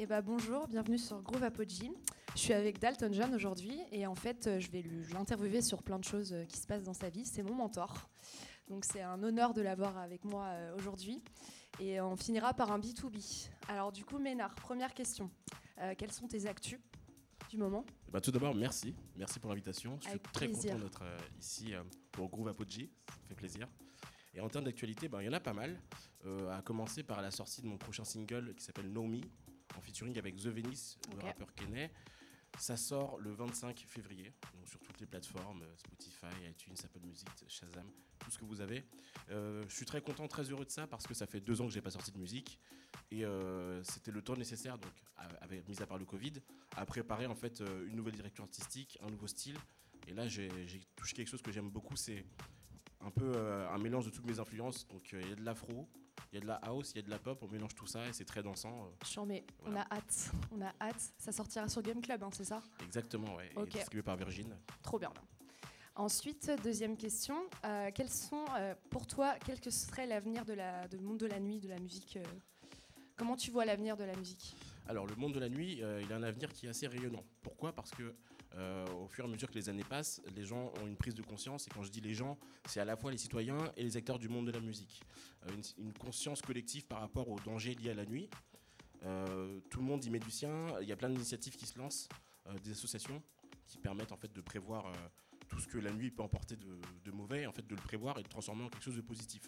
Eh ben, bonjour, bienvenue sur Groove Apogee. Je suis avec Dalton John aujourd'hui et en fait, euh, je vais l'interviewer sur plein de choses euh, qui se passent dans sa vie. C'est mon mentor. Donc c'est un honneur de l'avoir avec moi euh, aujourd'hui. Et on finira par un B2B. Alors du coup, Ménard, première question. quelles sont tes actus du moment? Bah, Tout d'abord, merci. Merci pour l'invitation. Je suis très content d'être ici pour Groove Apogee. Ça fait plaisir. Et en termes d'actualité, ben, il y en a pas mal. à commencer par la sortie de mon prochain single qui s'appelle No Me, en featuring avec The Venice, le rappeur Kenney. Ça sort le 25 février, donc sur toutes les plateformes, euh, Spotify, iTunes, Apple Music, Shazam, tout ce que vous avez. Euh, je suis très content, très heureux de ça parce que ça fait deux ans que j'ai pas sorti de musique et euh, c'était le temps nécessaire, donc avec, mis à part le Covid, à préparer en fait une nouvelle direction artistique, un nouveau style. Et là, j'ai touché quelque chose que j'aime beaucoup, c'est un peu un mélange de toutes mes influences. Donc il y a de l'afro, il y a de la house, il y a de la pop, on mélange tout ça et c'est très dansant. Euh. mais on a hâte, on a hâte. Ça sortira sur Game Club, hein, c'est ça? Exactement, ouais. Okay. distribué par Virgin. Trop bien. Ensuite, deuxième question. Euh, quels sont, euh, pour toi, quel que serait l'avenir de la, de monde de la nuit, de la musique Comment tu vois l'avenir de la musique? Alors, le monde de la nuit, il a un avenir qui est assez rayonnant. Pourquoi? Parce que euh, au fur et à mesure que les années passent, les gens ont une prise de conscience. Et quand je dis les gens, c'est à la fois les citoyens et les acteurs du monde de la musique. Euh, une, conscience collective par rapport aux dangers liés à la nuit. Euh, tout le monde y met du sien. Il y a plein d'initiatives qui se lancent, des associations qui permettent en fait de prévoir tout ce que la nuit peut emporter de, mauvais, en fait de le prévoir et de transformer en quelque chose de positif.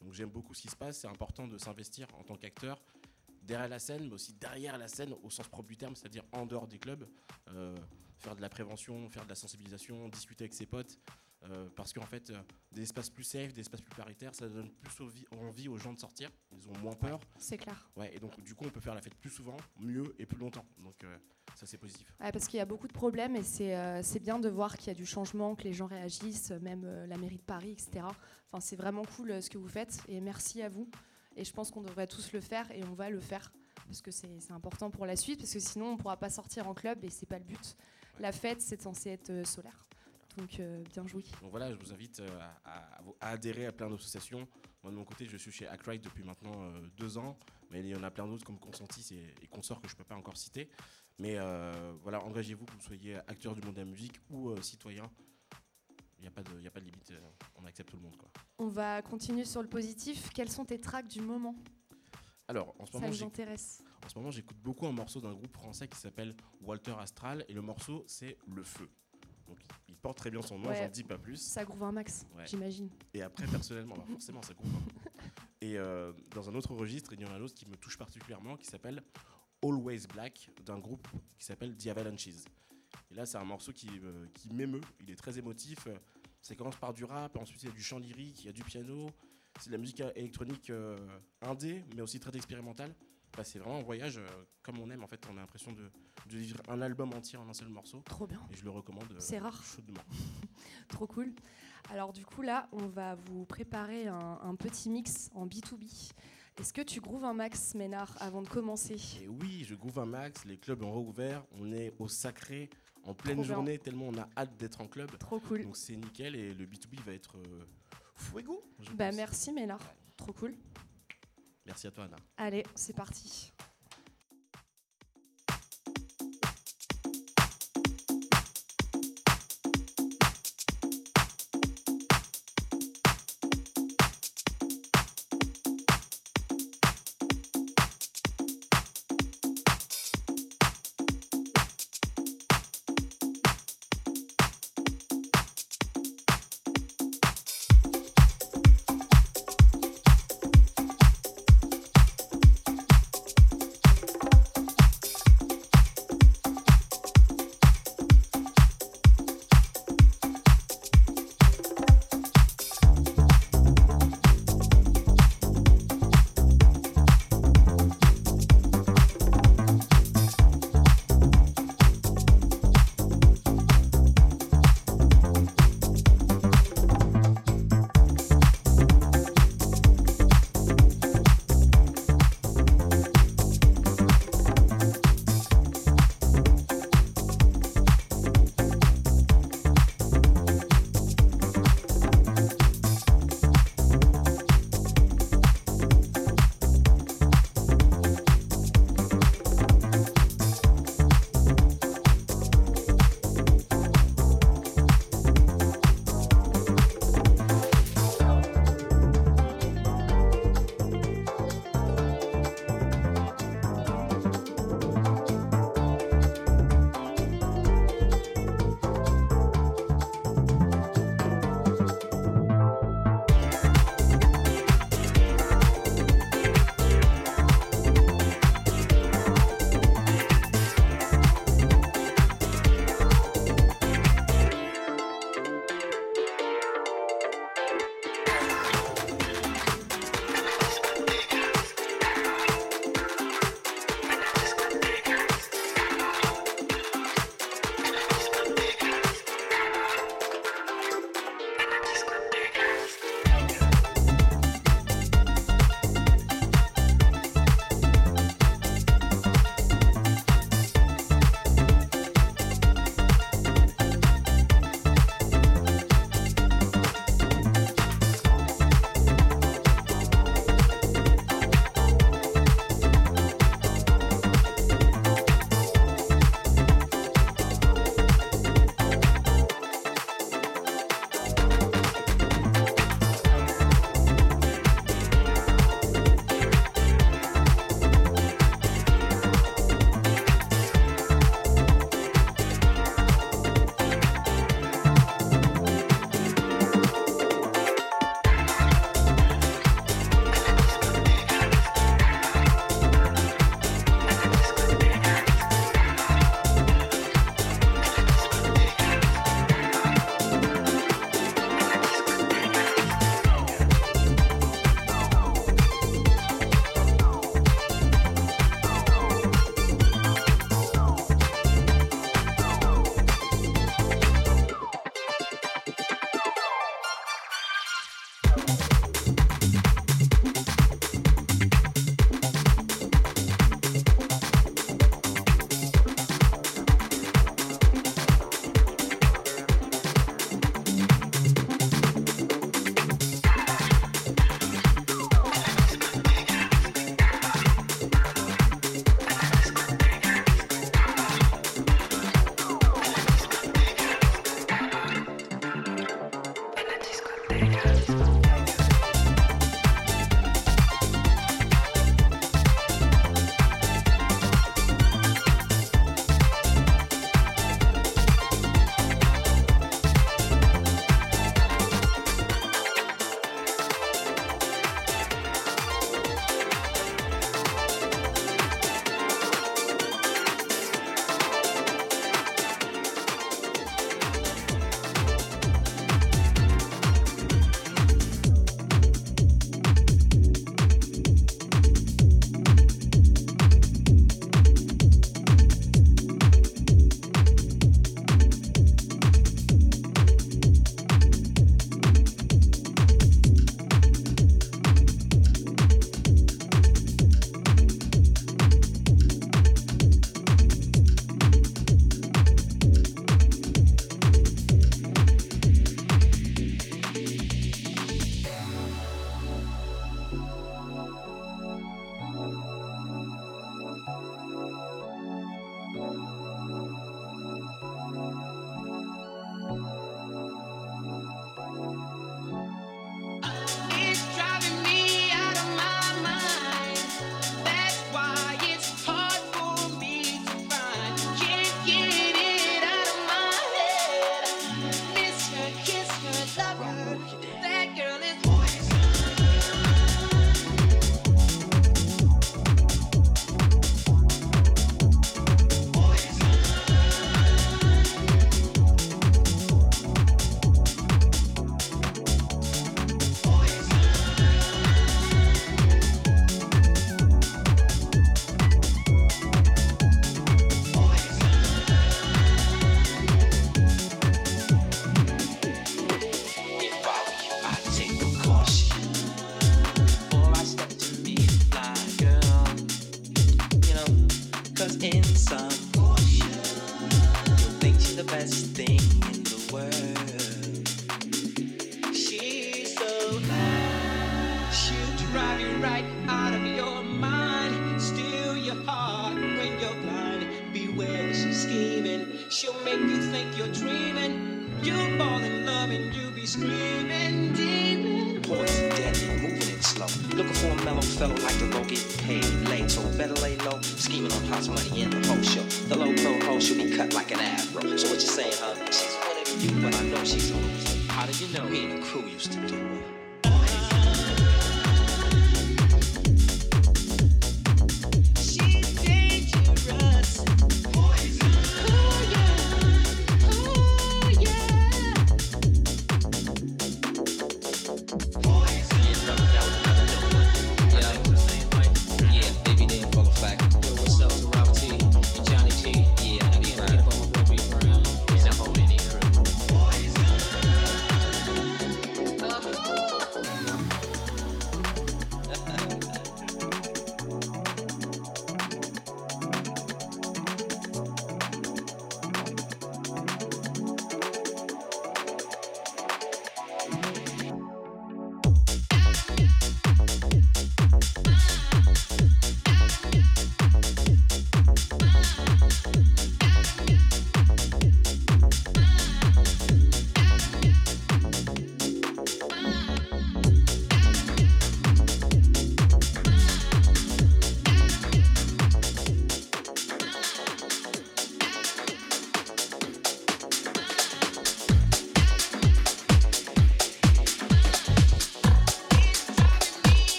Donc j'aime beaucoup ce qui se passe. C'est important de s'investir en tant qu'acteur derrière la scène, mais aussi derrière la scène au sens propre du terme, c'est-à-dire en dehors des clubs faire de la prévention, faire de la sensibilisation, discuter avec ses potes. Euh, parce qu'en fait, euh, des espaces plus safe, des espaces plus paritaires, ça donne plus envie aux gens de sortir. Ils ont moins peur. C'est clair. Ouais, et donc, du coup, on peut faire la fête plus souvent, mieux et plus longtemps. Donc, euh, ça, c'est positif. Ouais, parce qu'il y a beaucoup de problèmes et c'est bien de voir qu'il y a du changement, que les gens réagissent, même la mairie de Paris, etc. Enfin, c'est vraiment cool ce que vous faites et merci à vous. Et je pense qu'on devrait tous le faire et on va le faire parce que c'est important pour la suite, parce que sinon on ne pourra pas sortir en club et c'est pas le but. La fête, c'est censé être euh, solaire. Donc euh, bien joué. Donc voilà, je vous invite euh, à, adhérer à plein d'associations. Moi de mon côté, je suis chez Ackride depuis maintenant deux ans, mais il y en a plein d'autres comme Consentis et, Consorts que je ne peux pas encore citer. Mais voilà, engagez-vous que vous soyez acteur du monde de la musique ou citoyen. Il n'y a, pas de, a pas de limite, on accepte tout le monde. Quoi. On va continuer sur le positif. Quels sont tes tracks du moment? Alors, en ce moment, Ça intéresse. En ce moment, j'écoute beaucoup un morceau d'un groupe français qui s'appelle Walter Astral et le morceau c'est Le Feu. Donc il porte très bien son nom, j'en dis pas plus. Ça groove un max, j'imagine. Et après, personnellement, bah, forcément, ça groove. Et euh, dans un autre registre, il y en a un autre qui me touche particulièrement qui s'appelle Always Black d'un groupe qui s'appelle The Avalanches. Et là, c'est un morceau qui, euh, qui m'émeut, il est très émotif. Ça commence par du rap, ensuite il y a du chant lyrique, il y a du piano, c'est de la musique électronique euh, indé, mais aussi très expérimentale. Bah, c'est vraiment un voyage euh, comme on aime. En fait, on a l'impression de, vivre un album entier en un seul morceau. Trop bien. Et je le recommande. Euh, c'est rare. Chaudement. Trop cool. Alors du coup là, on va vous préparer un, petit mix en B2B. Est-ce que tu grooves un max, Ménard, avant de commencer? Et Oui, je groove un max. Les clubs ont rouvert. On est au sacré en pleine journée, tellement on a hâte d'être en club. Trop cool. Donc c'est nickel et le B2B va être Fuego. Bah merci Ménard, trop cool. Merci à toi Anna. Allez, c'est parti.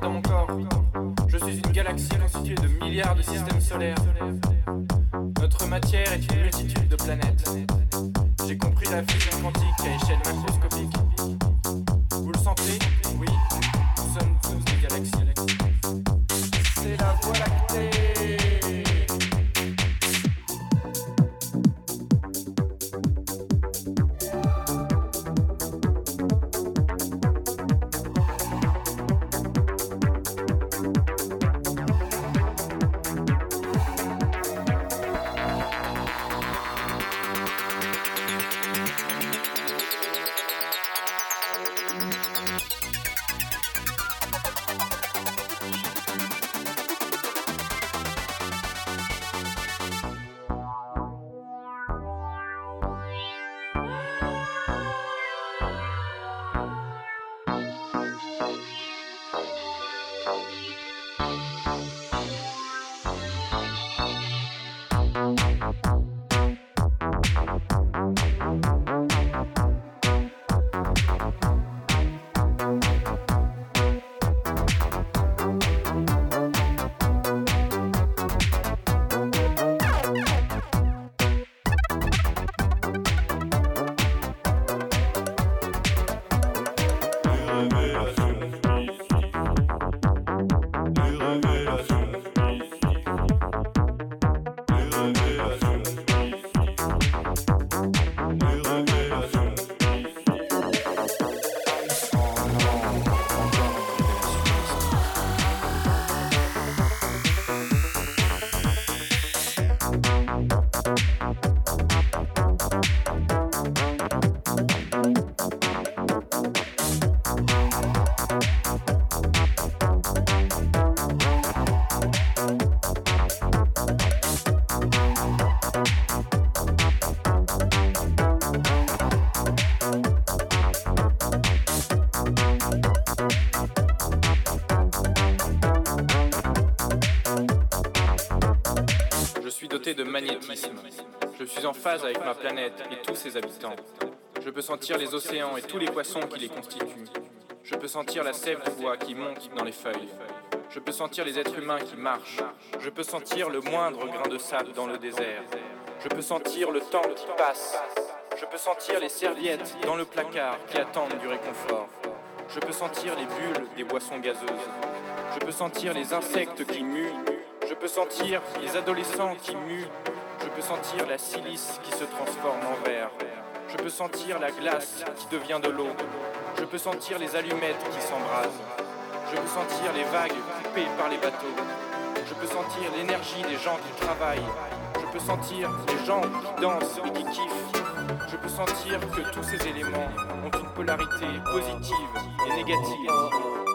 dans mon corps. Je suis une galaxie constituée de milliards de systèmes solaires. Notre matière est une multitude de planètes. J'ai compris la fusion quantique à échelle en phase avec ma planète et tous ses habitants. Je peux sentir les océans et tous les poissons qui les constituent. Je peux sentir la sève du bois qui monte dans les feuilles. Je peux sentir les êtres humains qui marchent. Je peux sentir le moindre grain de sable dans le désert. Je peux sentir le temps qui passe. Je peux sentir les serviettes dans le placard qui attendent du réconfort. Je peux sentir les bulles des boissons gazeuses. Je peux sentir les insectes qui muent. Je peux sentir les adolescents qui muent. Je peux sentir la silice qui se transforme en verre. Je peux sentir la glace qui devient de l'eau. Je peux sentir les allumettes qui s'embrasent. Je peux sentir les vagues coupées par les bateaux. Je peux sentir l'énergie des gens qui travaillent. Je peux sentir les gens qui dansent et qui kiffent. Je peux sentir que tous ces éléments ont une polarité positive et négative.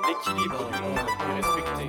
L'équilibre du monde est respecté.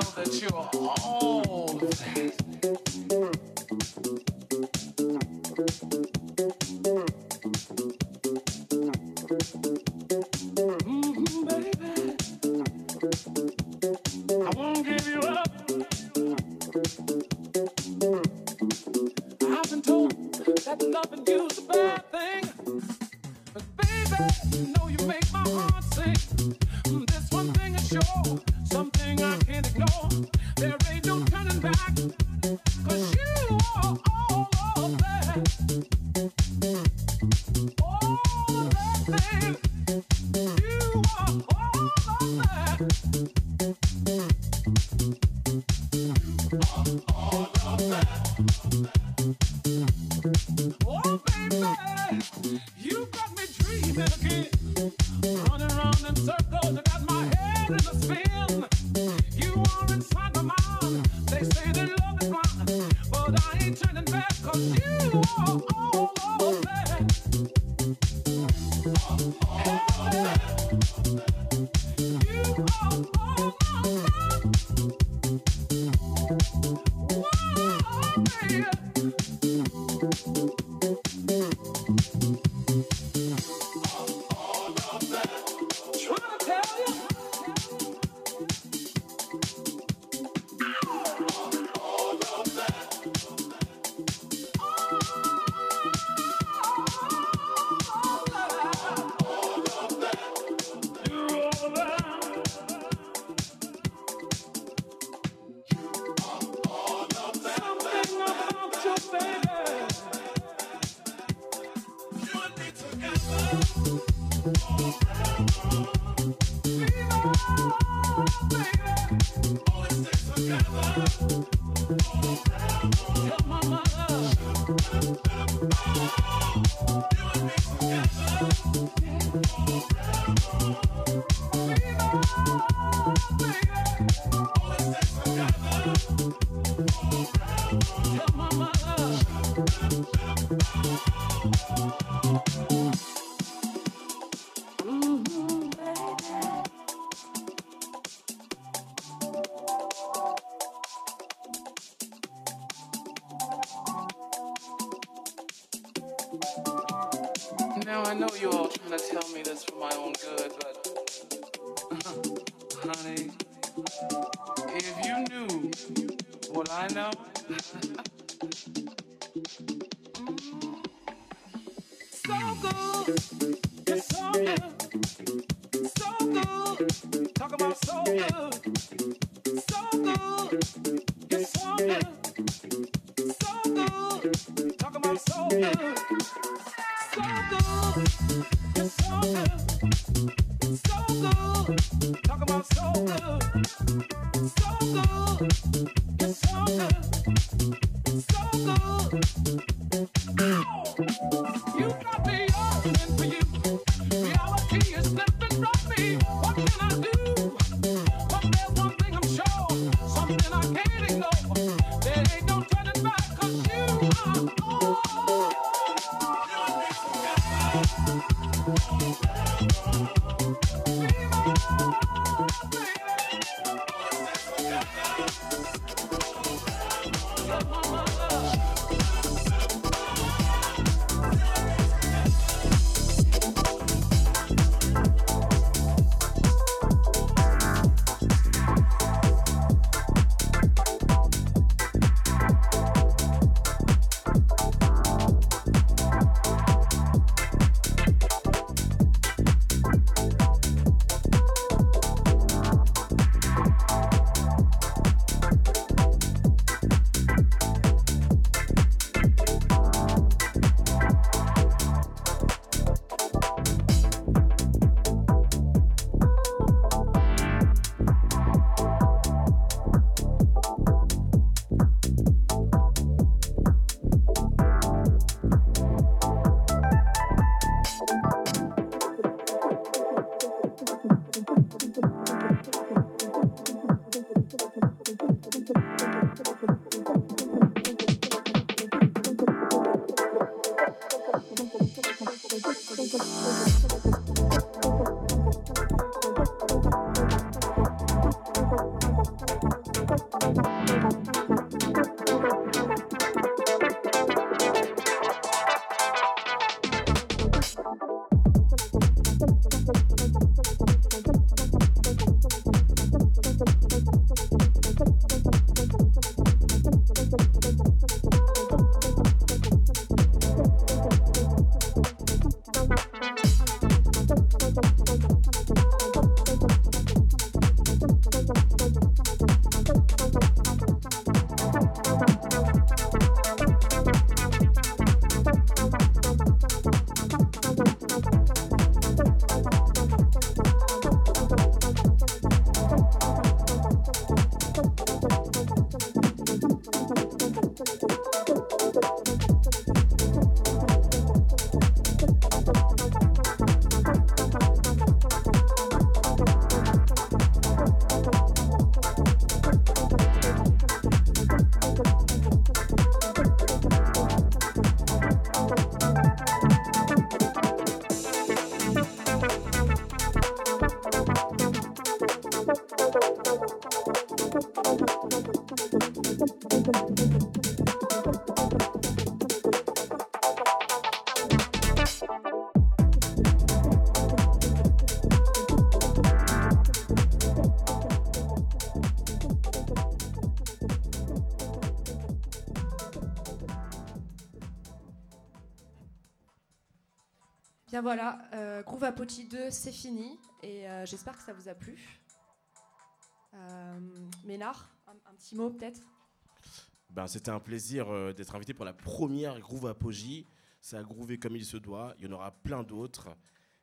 know that you're old. Oh, There ain't no time. Bien voilà, euh, Groove Apogee 2, c'est fini et euh, j'espère que ça vous a plu. Euh, Ménard, un, un petit mot peut-être? Ben, C'était un plaisir d'être invité pour la première Groove Apogee. Ça a groové comme il se doit. Il y en aura plein d'autres.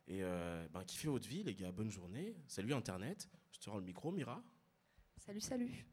Et ben, kiffez votre vie, les gars. Bonne journée. Salut Internet. Je te rends le micro, Mira. Salut, salut.